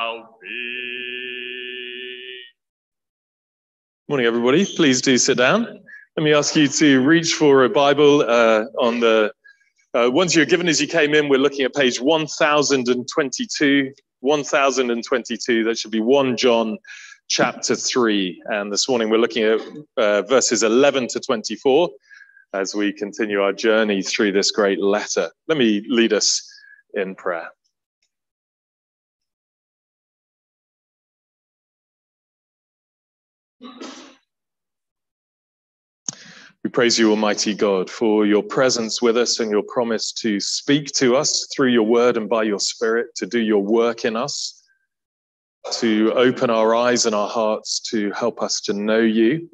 shall be. Morning, everybody. Please do sit down. Let me ask you to reach for a Bible uh, on the uh, ones you're given as you came in. We're looking at page 1022. 1022. That should be 1 John chapter 3. And this morning we're looking at uh, verses 11 to 24 as we continue our journey through this great letter. Let me lead us in prayer. We praise you, Almighty God, for your presence with us and your promise to speak to us through your word and by your spirit, to do your work in us, to open our eyes and our hearts to help us to know you,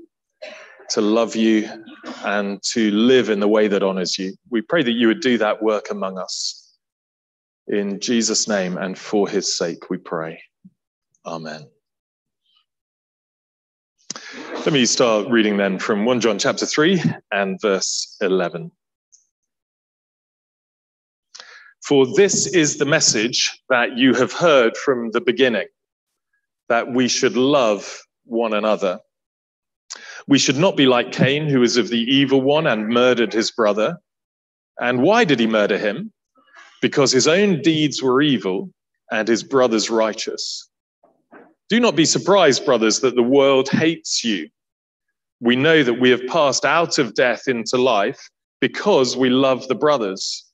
to love you, and to live in the way that honors you. We pray that you would do that work among us. In Jesus' name and for his sake, we pray. Amen. Let me start reading then from 1 John chapter 3 and verse 11. For this is the message that you have heard from the beginning, that we should love one another. We should not be like Cain, who was of the evil one and murdered his brother. And why did he murder him? Because his own deeds were evil and his brother's righteous. Do not be surprised, brothers, that the world hates you. We know that we have passed out of death into life because we love the brothers.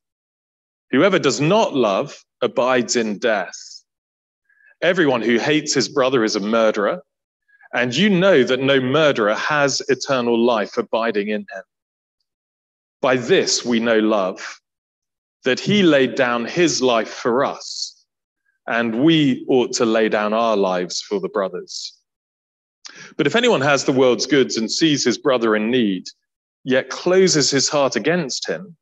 Whoever does not love abides in death. Everyone who hates his brother is a murderer, and you know that no murderer has eternal life abiding in him. By this we know love, that he laid down his life for us and we ought to lay down our lives for the brothers. But if anyone has the world's goods and sees his brother in need, yet closes his heart against him,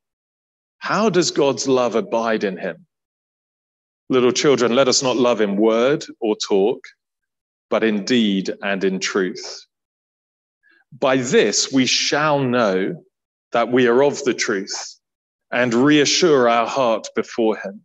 how does God's love abide in him? Little children, let us not love in word or talk, but in deed and in truth. By this we shall know that we are of the truth and reassure our heart before him.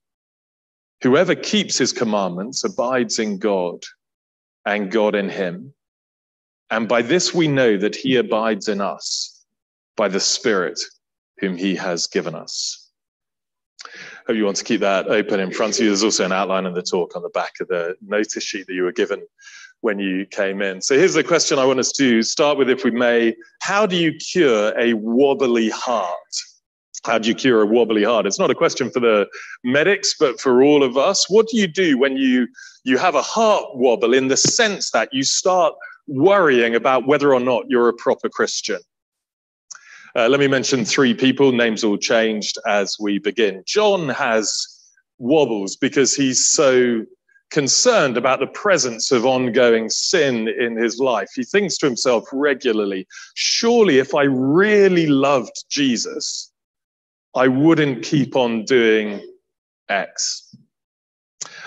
Whoever keeps his commandments abides in God, and God in him. And by this we know that he abides in us, by the Spirit whom he has given us. Hope you want to keep that open in front of you. There's also an outline of the talk on the back of the notice sheet that you were given when you came in. So here's the question I want us to start with, if we may. How do you cure a wobbly heart? How do you cure a wobbly heart? It's not a question for the medics, but for all of us. What do you do when you, you have a heart wobble in the sense that you start worrying about whether or not you're a proper Christian? Uh, let me mention three people, names all changed as we begin. John has wobbles because he's so concerned about the presence of ongoing sin in his life. He thinks to himself regularly, surely if I really loved Jesus, I wouldn't keep on doing X.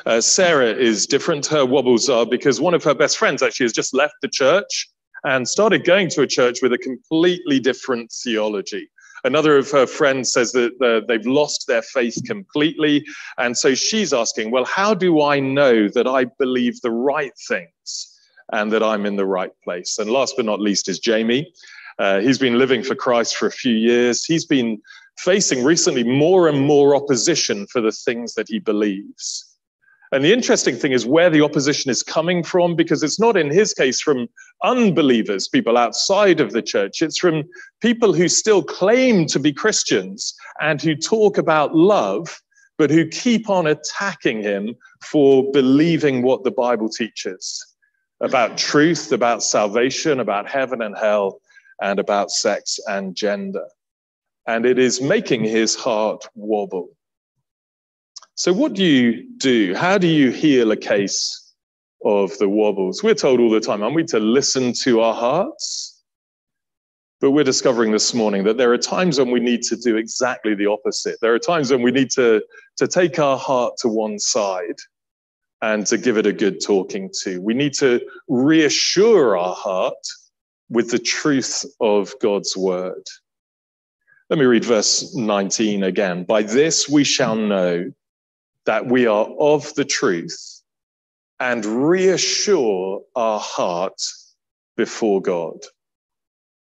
Uh, Sarah is different. Her wobbles are because one of her best friends actually has just left the church and started going to a church with a completely different theology. Another of her friends says that uh, they've lost their faith completely. And so she's asking, well, how do I know that I believe the right things and that I'm in the right place? And last but not least is Jamie. Uh, he's been living for Christ for a few years. He's been facing recently more and more opposition for the things that he believes. And the interesting thing is where the opposition is coming from, because it's not in his case from unbelievers, people outside of the church. It's from people who still claim to be Christians and who talk about love, but who keep on attacking him for believing what the Bible teaches about truth, about salvation, about heaven and hell, and about sex and gender and it is making his heart wobble. So, what do you do? How do you heal a case of the wobbles. We're told all the time, aren't we, to listen to our hearts? But we're discovering this morning that there are times when we need to do exactly the opposite. There are times when we need to, to take our heart to one side and to give it a good talking to. We need to reassure our heart with the truth of God's word. Let me read verse 19 again. By this we shall know that we are of the truth and reassure our heart before God.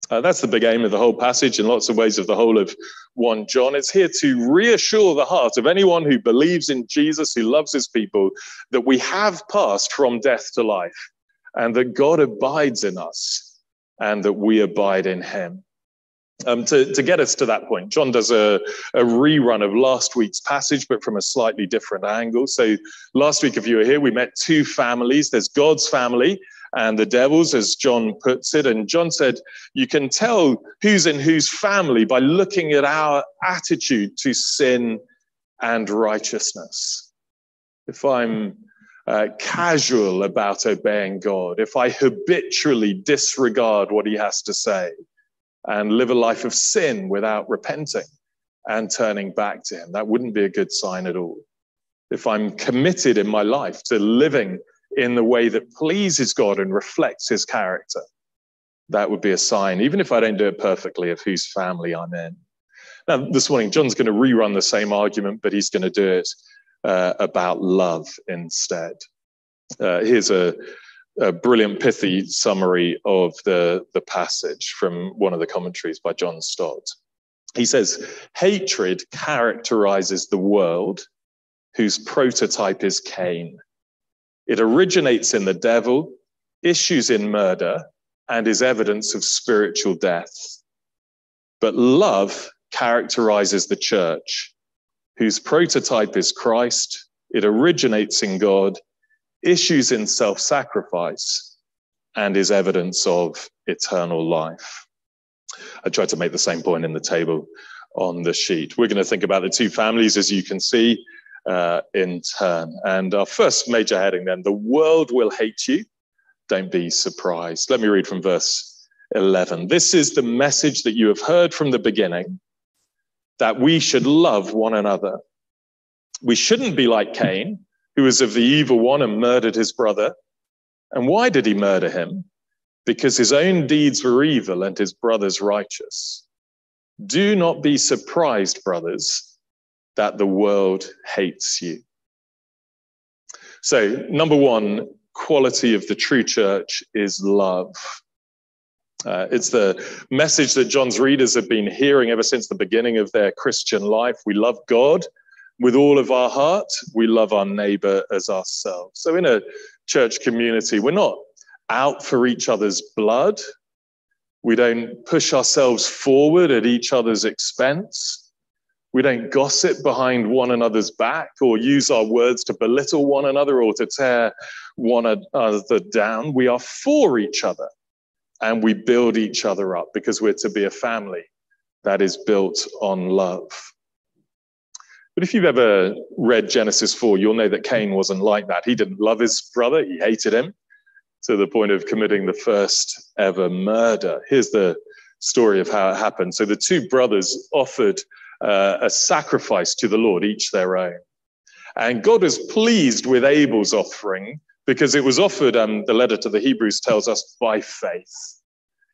Uh, that's the big aim of the whole passage in lots of ways of the whole of 1 John. It's here to reassure the heart of anyone who believes in Jesus, who loves his people, that we have passed from death to life and that God abides in us and that we abide in him. Um, to, to get us to that point, John does a, a rerun of last week's passage, but from a slightly different angle. So, last week, if you were here, we met two families. There's God's family, and the devils, as John puts it. And John said, you can tell who's in whose family by looking at our attitude to sin and righteousness. If I'm uh, casual about obeying God, if I habitually disregard what he has to say and live a life of sin without repenting and turning back to him, that wouldn't be a good sign at all. If I'm committed in my life to living in the way that pleases God and reflects his character, that would be a sign, even if I don't do it perfectly, of whose family I'm in. Now, this morning, John's going to rerun the same argument, but he's going to do it uh, about love instead. Uh, here's a, a, brilliant, pithy summary of the, the passage from one of the commentaries by John Stott. He says, Hatred characterizes the world whose prototype is Cain. It originates in the devil, issues in murder, and is evidence of spiritual death. But love characterizes the church, whose prototype is Christ. It originates in God, issues in self sacrifice, and is evidence of eternal life. I tried to make the same point in the table on the sheet. We're going to think about the two families, as you can see uh, in turn. And our first major heading then the world will hate you. Don't be surprised. Let me read from verse 11. This is the message that you have heard from the beginning that we should love one another. We shouldn't be like Cain, who was of the evil one and murdered his brother. And why did he murder him? Because his own deeds were evil and his brother's righteous. Do not be surprised, brothers, that the world hates you. So, number one, quality of the true church is love. Uh, it's the message that John's readers have been hearing ever since the beginning of their Christian life. We love God with all of our heart, we love our neighbor as ourselves. So, in a church community, we're not out for each other's blood. We don't push ourselves forward at each other's expense. We don't gossip behind one another's back or use our words to belittle one another or to tear one another down. We are for each other and we build each other up because we're to be a family that is built on love. But if you've ever read Genesis 4, you'll know that Cain wasn't like that. He didn't love his brother, he hated him to the point of committing the first ever murder. Here's the story of how it happened. So the two brothers offered uh, a sacrifice to the Lord, each their own. And God was pleased with Abel's offering because it was offered, um, the letter to the Hebrews tells us, by faith.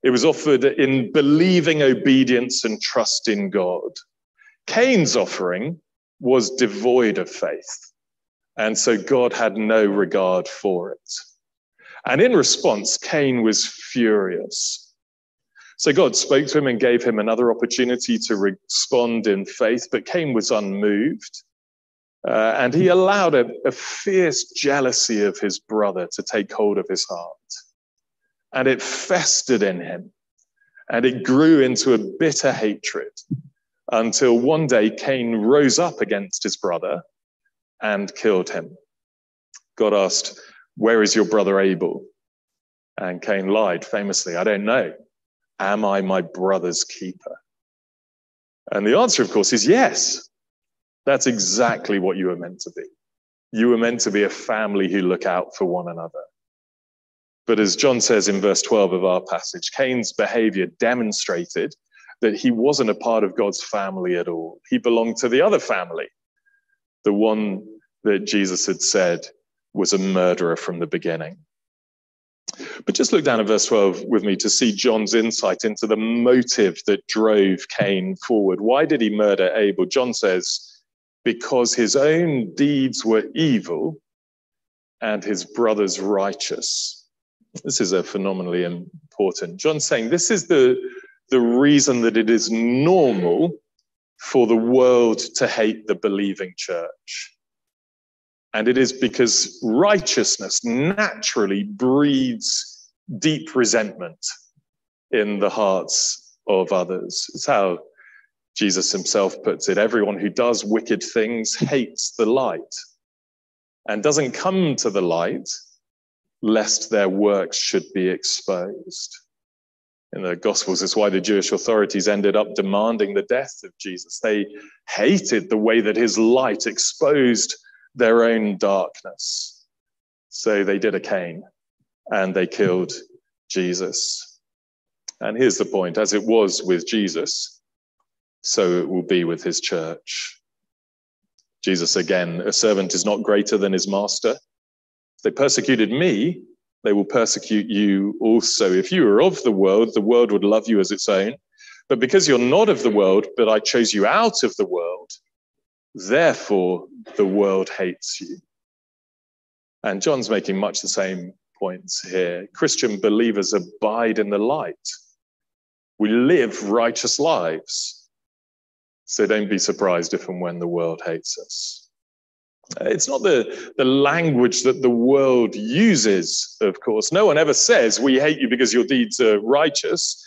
It was offered in believing obedience and trust in God. Cain's offering was devoid of faith. And so God had no regard for it. And in response, Cain was furious. So God spoke to him and gave him another opportunity to respond in faith, but Cain was unmoved. Uh, and he allowed a, a fierce jealousy of his brother to take hold of his heart. And it festered in him. And it grew into a bitter hatred until one day Cain rose up against his brother and killed him. God asked, Where is your brother Abel? And Cain lied famously, I don't know. Am I my brother's keeper? And the answer, of course, is yes. That's exactly what you were meant to be. You were meant to be a family who look out for one another. But as John says in verse 12 of our passage, Cain's behavior demonstrated that he wasn't a part of God's family at all. He belonged to the other family, the one that Jesus had said was a murderer from the beginning. But just look down at verse 12 with me to see John's insight into the motive that drove Cain forward. Why did he murder Abel? John says, because his own deeds were evil and his brother's righteous. This is a phenomenally important. John's saying this is the, the reason that it is normal for the world to hate the believing church. And it is because righteousness naturally breeds deep resentment in the hearts of others. It's how Jesus himself puts it everyone who does wicked things hates the light and doesn't come to the light lest their works should be exposed. In the Gospels, it's why the Jewish authorities ended up demanding the death of Jesus. They hated the way that his light exposed their own darkness. So they did a Cain and they killed Jesus. And here's the point as it was with Jesus, so it will be with his church. Jesus again, a servant is not greater than his master. They persecuted me, they will persecute you also. If you were of the world, the world would love you as its own. But because you're not of the world, but I chose you out of the world, Therefore, the world hates you. And John's making much the same points here. Christian believers abide in the light. We live righteous lives. So don't be surprised if and when the world hates us. It's not the, the language that the world uses, of course. No one ever says, We hate you because your deeds are righteous.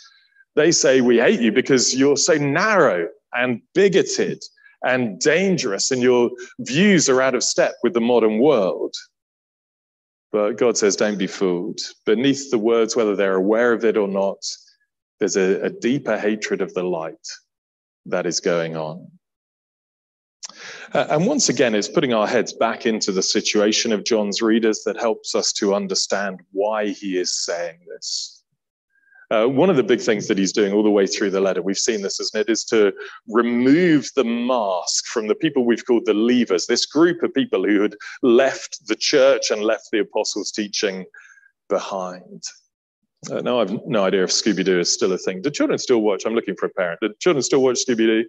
They say, We hate you because you're so narrow and bigoted and dangerous, and your views are out of step with the modern world. But God says, don't be fooled. Beneath the words, whether they're aware of it or not, there's a, a deeper hatred of the light that is going on. Uh, and once again, it's putting our heads back into the situation of John's readers that helps us to understand why he is saying this. Uh, one of the big things that he's doing all the way through the letter, we've seen this, isn't it, is to remove the mask from the people we've called the leavers, this group of people who had left the church and left the apostles' teaching behind. Uh, now I've no idea if Scooby Doo is still a thing. Do children still watch? I'm looking for a parent. Do children still watch Scooby Doo?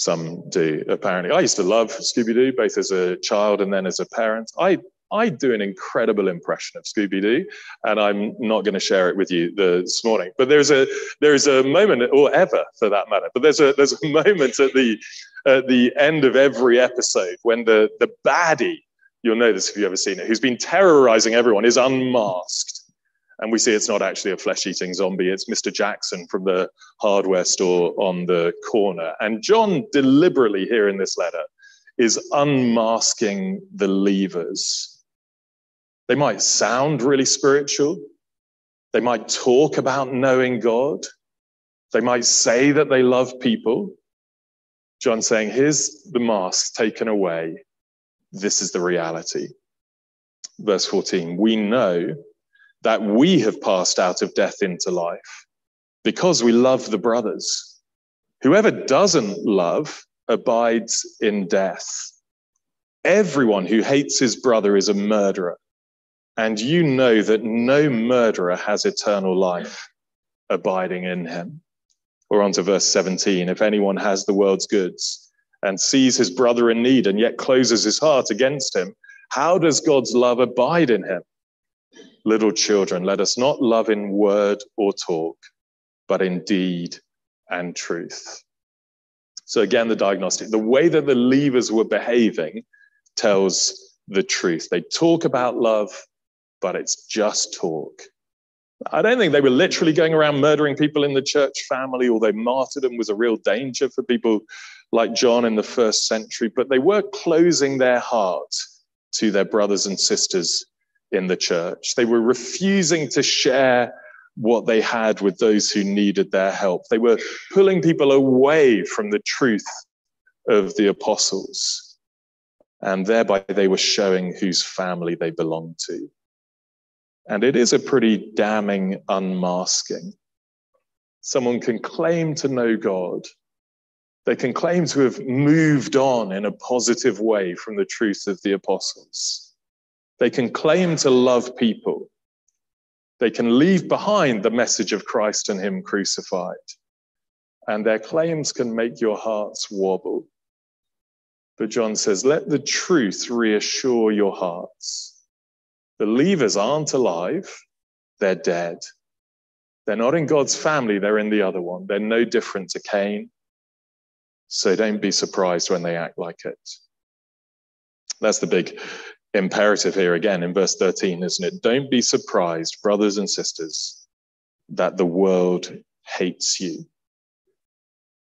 Some do, apparently. I used to love Scooby Doo, both as a child and then as a parent. I I do an incredible impression of Scooby Doo, and I'm not going to share it with you this morning. But there's a there's a moment, or ever for that matter. But there's a there's a moment at the at the end of every episode when the the baddie, you'll know this if you've ever seen it, who's been terrorizing everyone, is unmasked. And we see it's not actually a flesh eating zombie, it's Mr. Jackson from the hardware store on the corner. And John deliberately here in this letter is unmasking the leavers. they might sound really spiritual. They might talk about knowing God. They might say that they love people. John saying, here's the mask taken away. This is the reality. Verse 14, we know that we have passed out of death into life because we love the brothers. Whoever doesn't love abides in death. Everyone who hates his brother is a murderer and you know that no murderer has eternal life abiding in him. Or on to verse 17 if anyone has the world's goods and sees his brother in need and yet closes his heart against him, how does God's love abide in him? Little children, let us not love in word or talk, but in deed and truth. So, again, the diagnostic the way that the leavers were behaving tells the truth. They talk about love, but it's just talk. I don't think they were literally going around murdering people in the church family, although martyrdom was a real danger for people like John in the first century, but they were closing their heart to their brothers and sisters in the church. They were refusing to share what they had with those who needed their help. They were pulling people away from the truth of the apostles. And thereby they were showing whose family they belonged to. And it is a pretty damning unmasking. Someone can claim to know God. They can claim to have moved on in a positive way from the truth of the apostles. They can claim to love people. They can leave behind the message of Christ and Him crucified. And their claims can make your hearts wobble. But John says, let the truth reassure your hearts. Believers aren't alive, they're dead. They're not in God's family, they're in the other one. They're no different to Cain. So don't be surprised when they act like it. That's the big imperative here again in verse 13, isn't it? Don't be surprised, brothers and sisters, that the world hates you.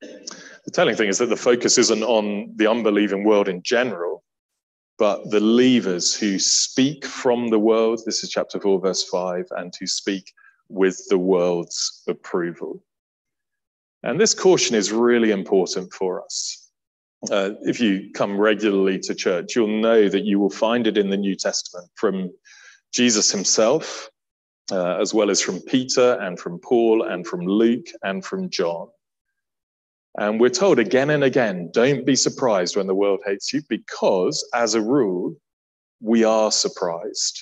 The telling thing is that the focus isn't on the unbelieving world in general, but the believers who speak from the world. This is chapter 4, verse 5, and who speak with the world's approval. And this caution is really important for us. Uh, if you come regularly to church, you'll know that you will find it in the New Testament from Jesus himself, uh, as well as from Peter and from Paul and from Luke and from John. And we're told again and again don't be surprised when the world hates you, because as a rule, we are surprised.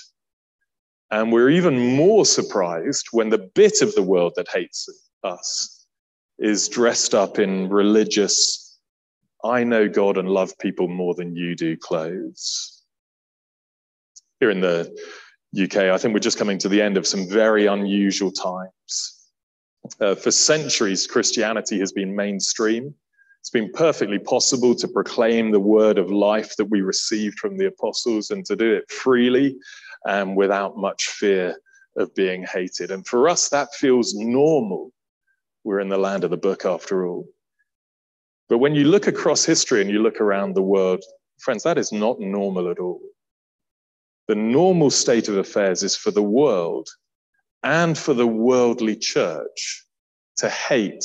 And we're even more surprised when the bit of the world that hates us is dressed up in religious, I know God and love people more than you do clothes. Here in the UK, I think we're just coming to the end of some very unusual times. Uh, for centuries, Christianity has been mainstream. It's been perfectly possible to proclaim the word of life that we received from the apostles and to do it freely and without much fear of being hated. And for us, that feels normal. We're in the land of the book after all. But when you look across history and you look around the world, friends, that is not normal at all. The normal state of affairs is for the world and for the worldly church to hate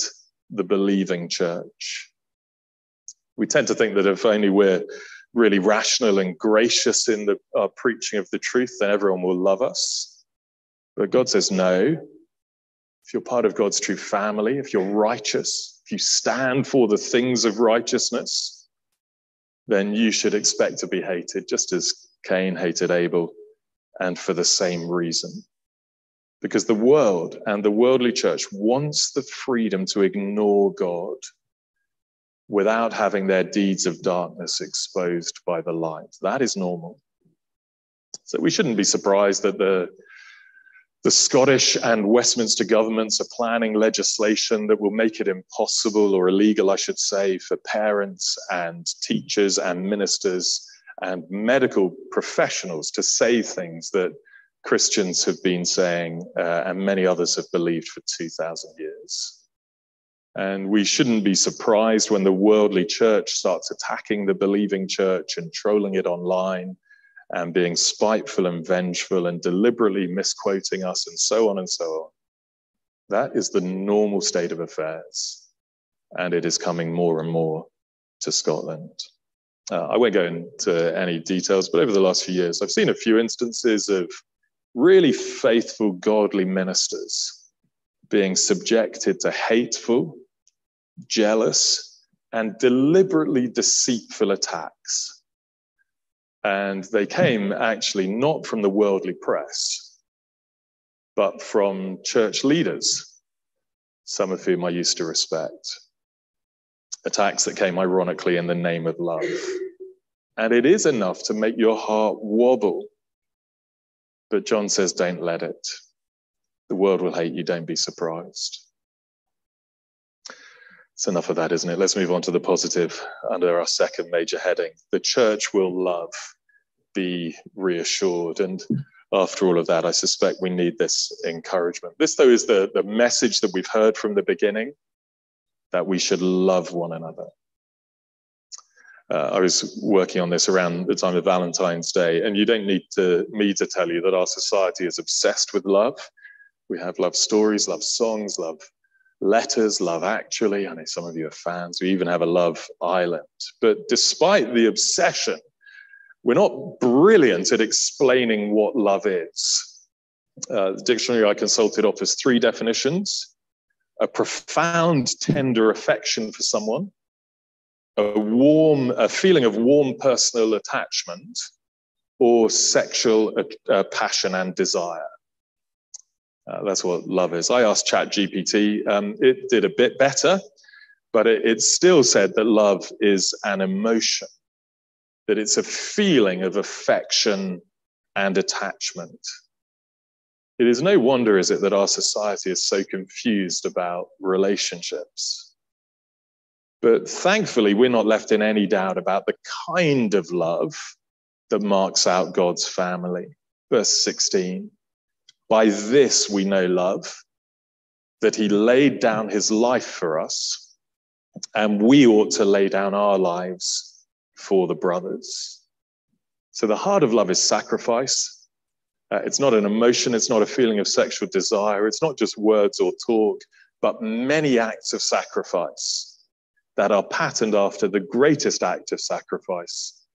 the believing church. We tend to think that if only we're really rational and gracious in the uh, preaching of the truth, then everyone will love us. But God says, no. If you're part of God's true family, if you're righteous, if you stand for the things of righteousness, then you should expect to be hated, just as Cain hated Abel, and for the same reason because the world and the worldly church wants the freedom to ignore God without having their deeds of darkness exposed by the light. That is normal. So we shouldn't be surprised that the, the Scottish and Westminster governments are planning legislation that will make it impossible or illegal, I should say, for parents and teachers and ministers and medical professionals to say things that Christians have been saying, uh, and many others have believed for 2,000 years. And we shouldn't be surprised when the worldly church starts attacking the believing church and trolling it online and being spiteful and vengeful and deliberately misquoting us and so on and so on. That is the normal state of affairs. And it is coming more and more to Scotland. Uh, I won't go into any details, but over the last few years, I've seen a few instances of really faithful, godly ministers being subjected to hateful, jealous, and deliberately deceitful attacks. And they came mm-hmm. actually not from the worldly press, but from church leaders, some of whom I used to respect. Attacks that came ironically in the name of love. And it is enough to make your heart wobble but John says, don't let it. The world will hate you. Don't be surprised. It's enough of that, isn't it? Let's move on to the positive under our second major heading. The church will love, be reassured. And after all of that, I suspect we need this encouragement. This, though, is the, the message that we've heard from the beginning that we should love one another. Uh, I was working on this around the time of Valentine's Day, and you don't need to, me to tell you that our society is obsessed with love. We have love stories, love songs, love letters, love actually. I know some of you are fans. We even have a love island. But despite the obsession, we're not brilliant at explaining what love is. Uh, the dictionary I consulted offers three definitions a profound, tender affection for someone, a warm, a feeling of warm personal attachment, or sexual uh, passion and desire. Uh, that's what love is. I asked ChatGPT. Um, it did a bit better, but it, it still said that love is an emotion, that it's a feeling of affection and attachment. It is no wonder, is it, that our society is so confused about relationships. But thankfully, we're not left in any doubt about the kind of love that marks out God's family. Verse 16 By this we know love, that he laid down his life for us, and we ought to lay down our lives for the brothers. So the heart of love is sacrifice. Uh, it's not an emotion, it's not a feeling of sexual desire, it's not just words or talk, but many acts of sacrifice that are patterned after the greatest act of sacrifice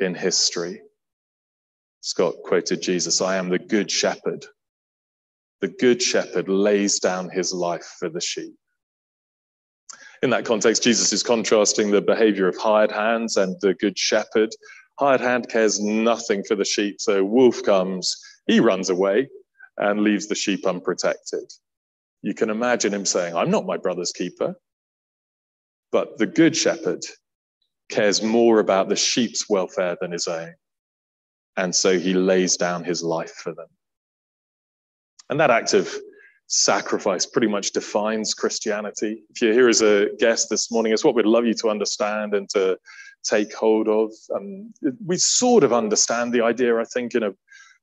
in history. Stott quoted Jesus I am the good shepherd. The good shepherd lays down his life for the sheep. In that context, Jesus is contrasting the behavior of hired hands and the good shepherd. Hired hand cares nothing for the sheep, so wolf comes, he runs away and leaves the sheep unprotected. You can imagine him saying, I'm not my brother's keeper. But the good shepherd cares more about the sheep's welfare than his own. And so he lays down his life for them. And that act of sacrifice pretty much defines Christianity. If you're here as a guest this morning, it's what we'd love you to understand and to take hold of. Um, we sort of understand the idea, I think, in a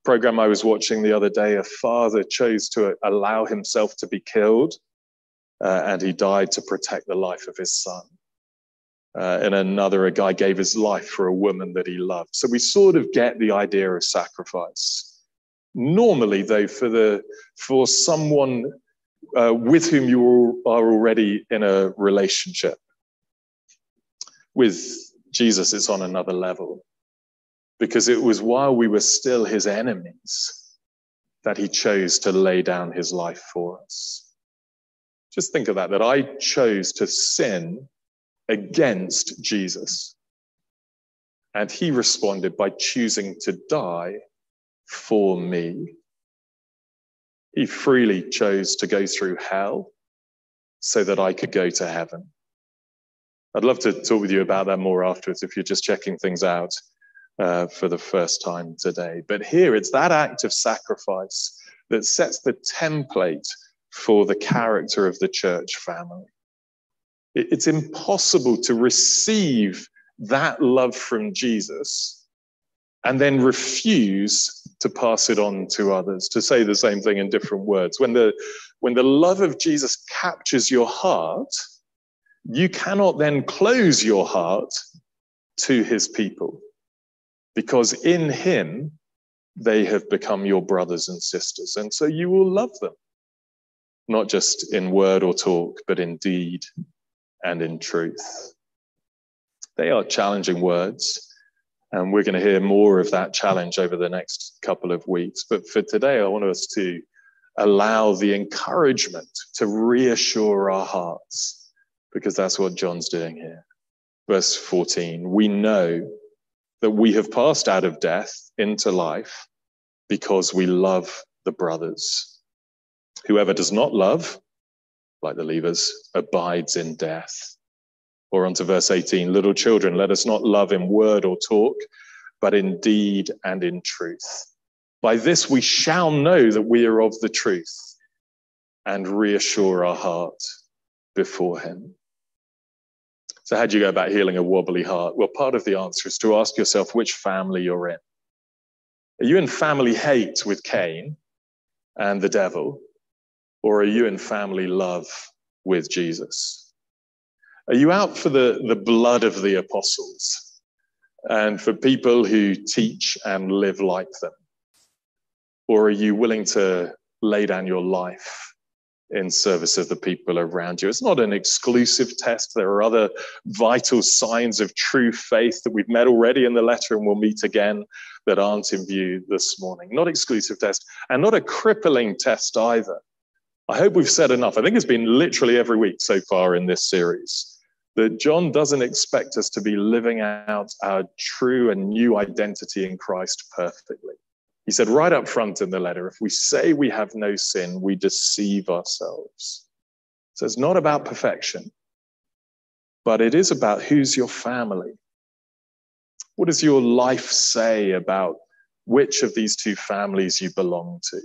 program I was watching the other day. A father chose to allow himself to be killed, uh, and he died to protect the life of his son. Uh, and another, a guy gave his life for a woman that he loved. So we sort of get the idea of sacrifice. Normally, though, for the for someone uh, with whom you are already in a relationship, with Jesus, it's on another level, because it was while we were still his enemies that he chose to lay down his life for us. Just think of that, that I chose to sin against Jesus. And he responded by choosing to die for me. He freely chose to go through hell so that I could go to heaven. I'd love to talk with you about that more afterwards if you're just checking things out uh, for the first time today. But here it's that act of sacrifice that sets the template for the character of the church family. It's impossible to receive that love from Jesus and then refuse to pass it on to others, to say the same thing in different words. When the, when the love of Jesus captures your heart, you cannot then close your heart to his people because in him they have become your brothers and sisters. And so you will love them, not just in word or talk, but in deed and in truth. They are challenging words, and we're going to hear more of that challenge over the next couple of weeks. But for today, I want us to allow the encouragement to reassure our hearts, because that's what John's doing here. Verse 14 We know that we have passed out of death into life because we love the brothers. Whoever does not love like the leavers, abides in death. Or on to verse 18 Little children, let us not love in word or talk, but in deed and in truth. By this we shall know that we are of the truth and reassure our heart before Him. So, how do you go about healing a wobbly heart? Well, part of the answer is to ask yourself which family you're in. Are you in family hate with Cain and the devil? Or are you in family love with Jesus? Are you out for the, the blood of the apostles and for people who teach and live like them? Or are you willing to lay down your life in service of the people around you. It's not an exclusive test. There are other vital signs of true faith that we've met already in the letter and we'll meet again that aren't in view this morning. Not exclusive test and not a crippling test either. I hope we've said enough. I think it's been literally every week so far in this series that John doesn't expect us to be living out our true and new identity in Christ perfectly. He said right up front in the letter if we say we have no sin, we deceive ourselves. So it's not about perfection, but it is about who's your family. What does your life say about which of these two families you belong to?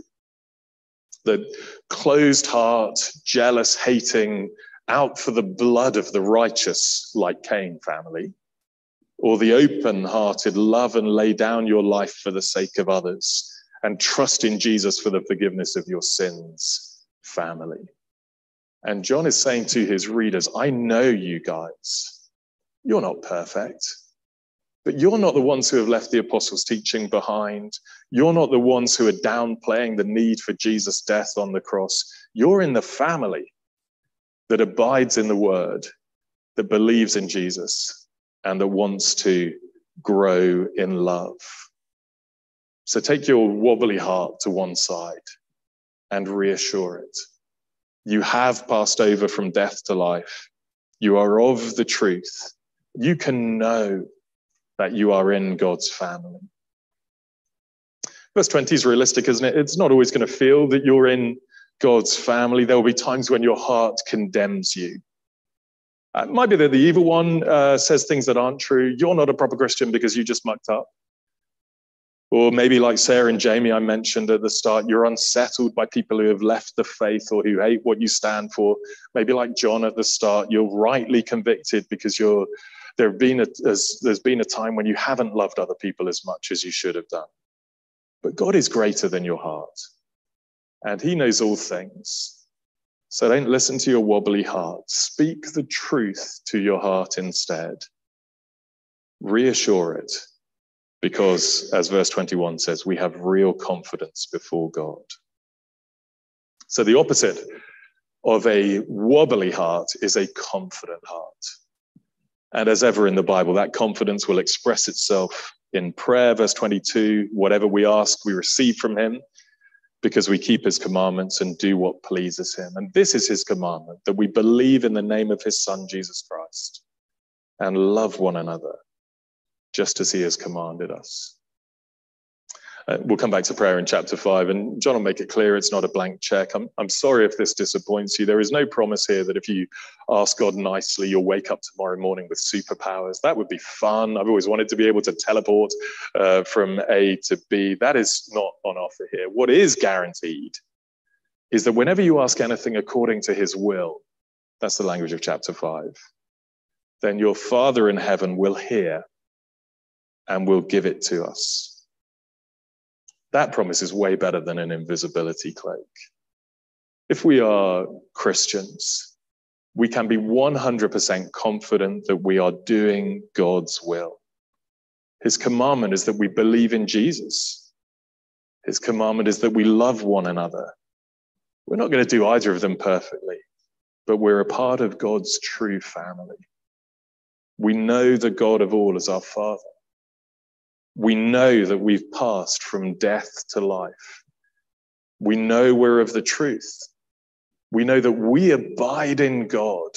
The closed heart, jealous, hating, out for the blood of the righteous, like Cain family, or the open hearted love and lay down your life for the sake of others and trust in Jesus for the forgiveness of your sins, family. And John is saying to his readers, I know you guys. You're not perfect, but you're not the ones who have left the apostles' teaching behind. You're not the ones who are downplaying the need for Jesus' death on the cross. You're in the family that abides in the word, that believes in Jesus, and that wants to grow in love. So take your wobbly heart to one side and reassure it. You have passed over from death to life. You are of the truth. You can know that you are in God's family. Verse 20 is realistic, isn't it? It's not always going to feel that you're in God's family. There will be times when your heart condemns you. It might be that the evil one uh, says things that aren't true. You're not a proper Christian because you just mucked up. Or maybe, like Sarah and Jamie, I mentioned at the start, you're unsettled by people who have left the faith or who hate what you stand for. Maybe, like John at the start, you're rightly convicted because you're there have been a, there's been a time when you haven't loved other people as much as you should have done. But God is greater than your heart, and He knows all things. So don't listen to your wobbly heart. Speak the truth to your heart instead. Reassure it, because as verse 21 says, we have real confidence before God. So the opposite of a wobbly heart is a confident heart. And as ever in the Bible, that confidence will express itself in prayer. Verse 22 whatever we ask, we receive from him because we keep his commandments and do what pleases him. And this is his commandment that we believe in the name of his son, Jesus Christ, and love one another just as he has commanded us. Uh, we'll come back to prayer in chapter five, and John will make it clear it's not a blank check. I'm, I'm sorry if this disappoints you. There is no promise here that if you ask God nicely, you'll wake up tomorrow morning with superpowers. That would be fun. I've always wanted to be able to teleport uh, from A to B. That is not on offer here. What is guaranteed is that whenever you ask anything according to his will, that's the language of chapter five, then your Father in heaven will hear and will give it to us. That promise is way better than an invisibility cloak. If we are Christians, we can be 100% confident that we are doing God's will. His commandment is that we believe in Jesus. His commandment is that we love one another. We're not going to do either of them perfectly, but we're a part of God's true family. We know the God of all as our Father we know that we've passed from death to life. We know we're of the truth. We know that we abide in God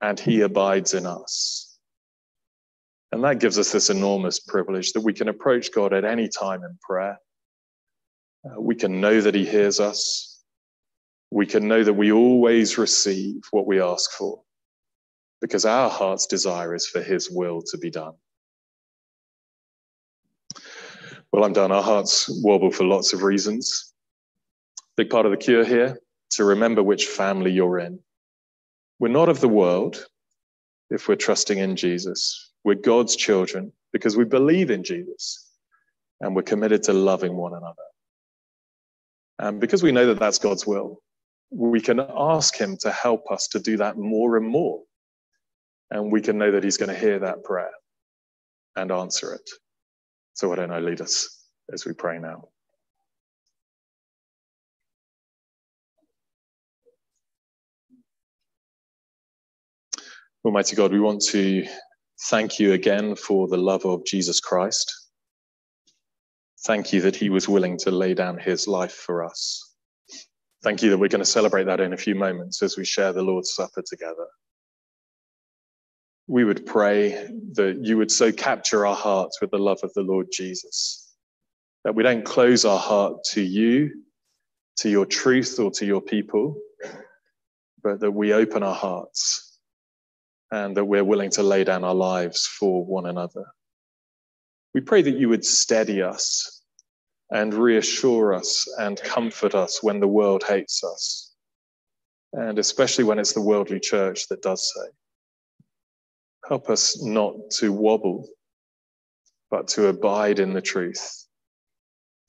and He abides in us. And that gives us this enormous privilege that we can approach God at any time in prayer. Uh, we can know that He hears us. We can know that we always receive what we ask for because our heart's desire is for His will to be done. Well, I'm done. Our hearts wobble for lots of reasons. Big part of the cure here to remember which family you're in. We're not of the world if we're trusting in Jesus. We're God's children because we believe in Jesus and we're committed to loving one another. And because we know that that's God's will, we can ask Him to help us to do that more and more. And we can know that He's going to hear that prayer and answer it. So why don't I lead us as we pray now? Almighty God, we want to thank you again for the love of Jesus Christ. Thank you that he was willing to lay down his life for us. Thank you that we're going to celebrate that in a few moments as we share the Lord's Supper together. We would pray that you would so capture our hearts with the love of the Lord Jesus, that we don't close our heart to you, to your truth, or to your people, but that we open our hearts and that we're willing to lay down our lives for one another. We pray that you would steady us and reassure us and comfort us when the world hates us, and especially when it's the worldly church that does so. Help us not to wobble, but to abide in the truth,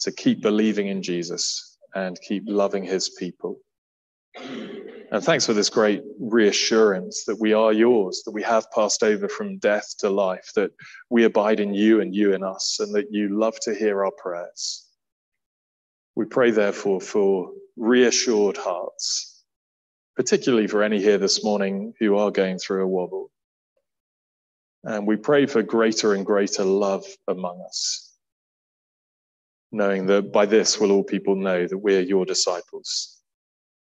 to keep believing in Jesus and keep loving his people. And thanks for this great reassurance that we are yours, that we have passed over from death to life, that we abide in you and you in us, and that you love to hear our prayers. We pray, therefore, for reassured hearts, particularly for any here this morning who are going through a wobble. And we pray for greater and greater love among us, knowing that by this will all people know that we are your disciples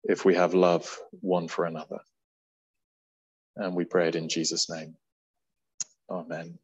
if we have love one for another. And we pray it in Jesus' name. Amen.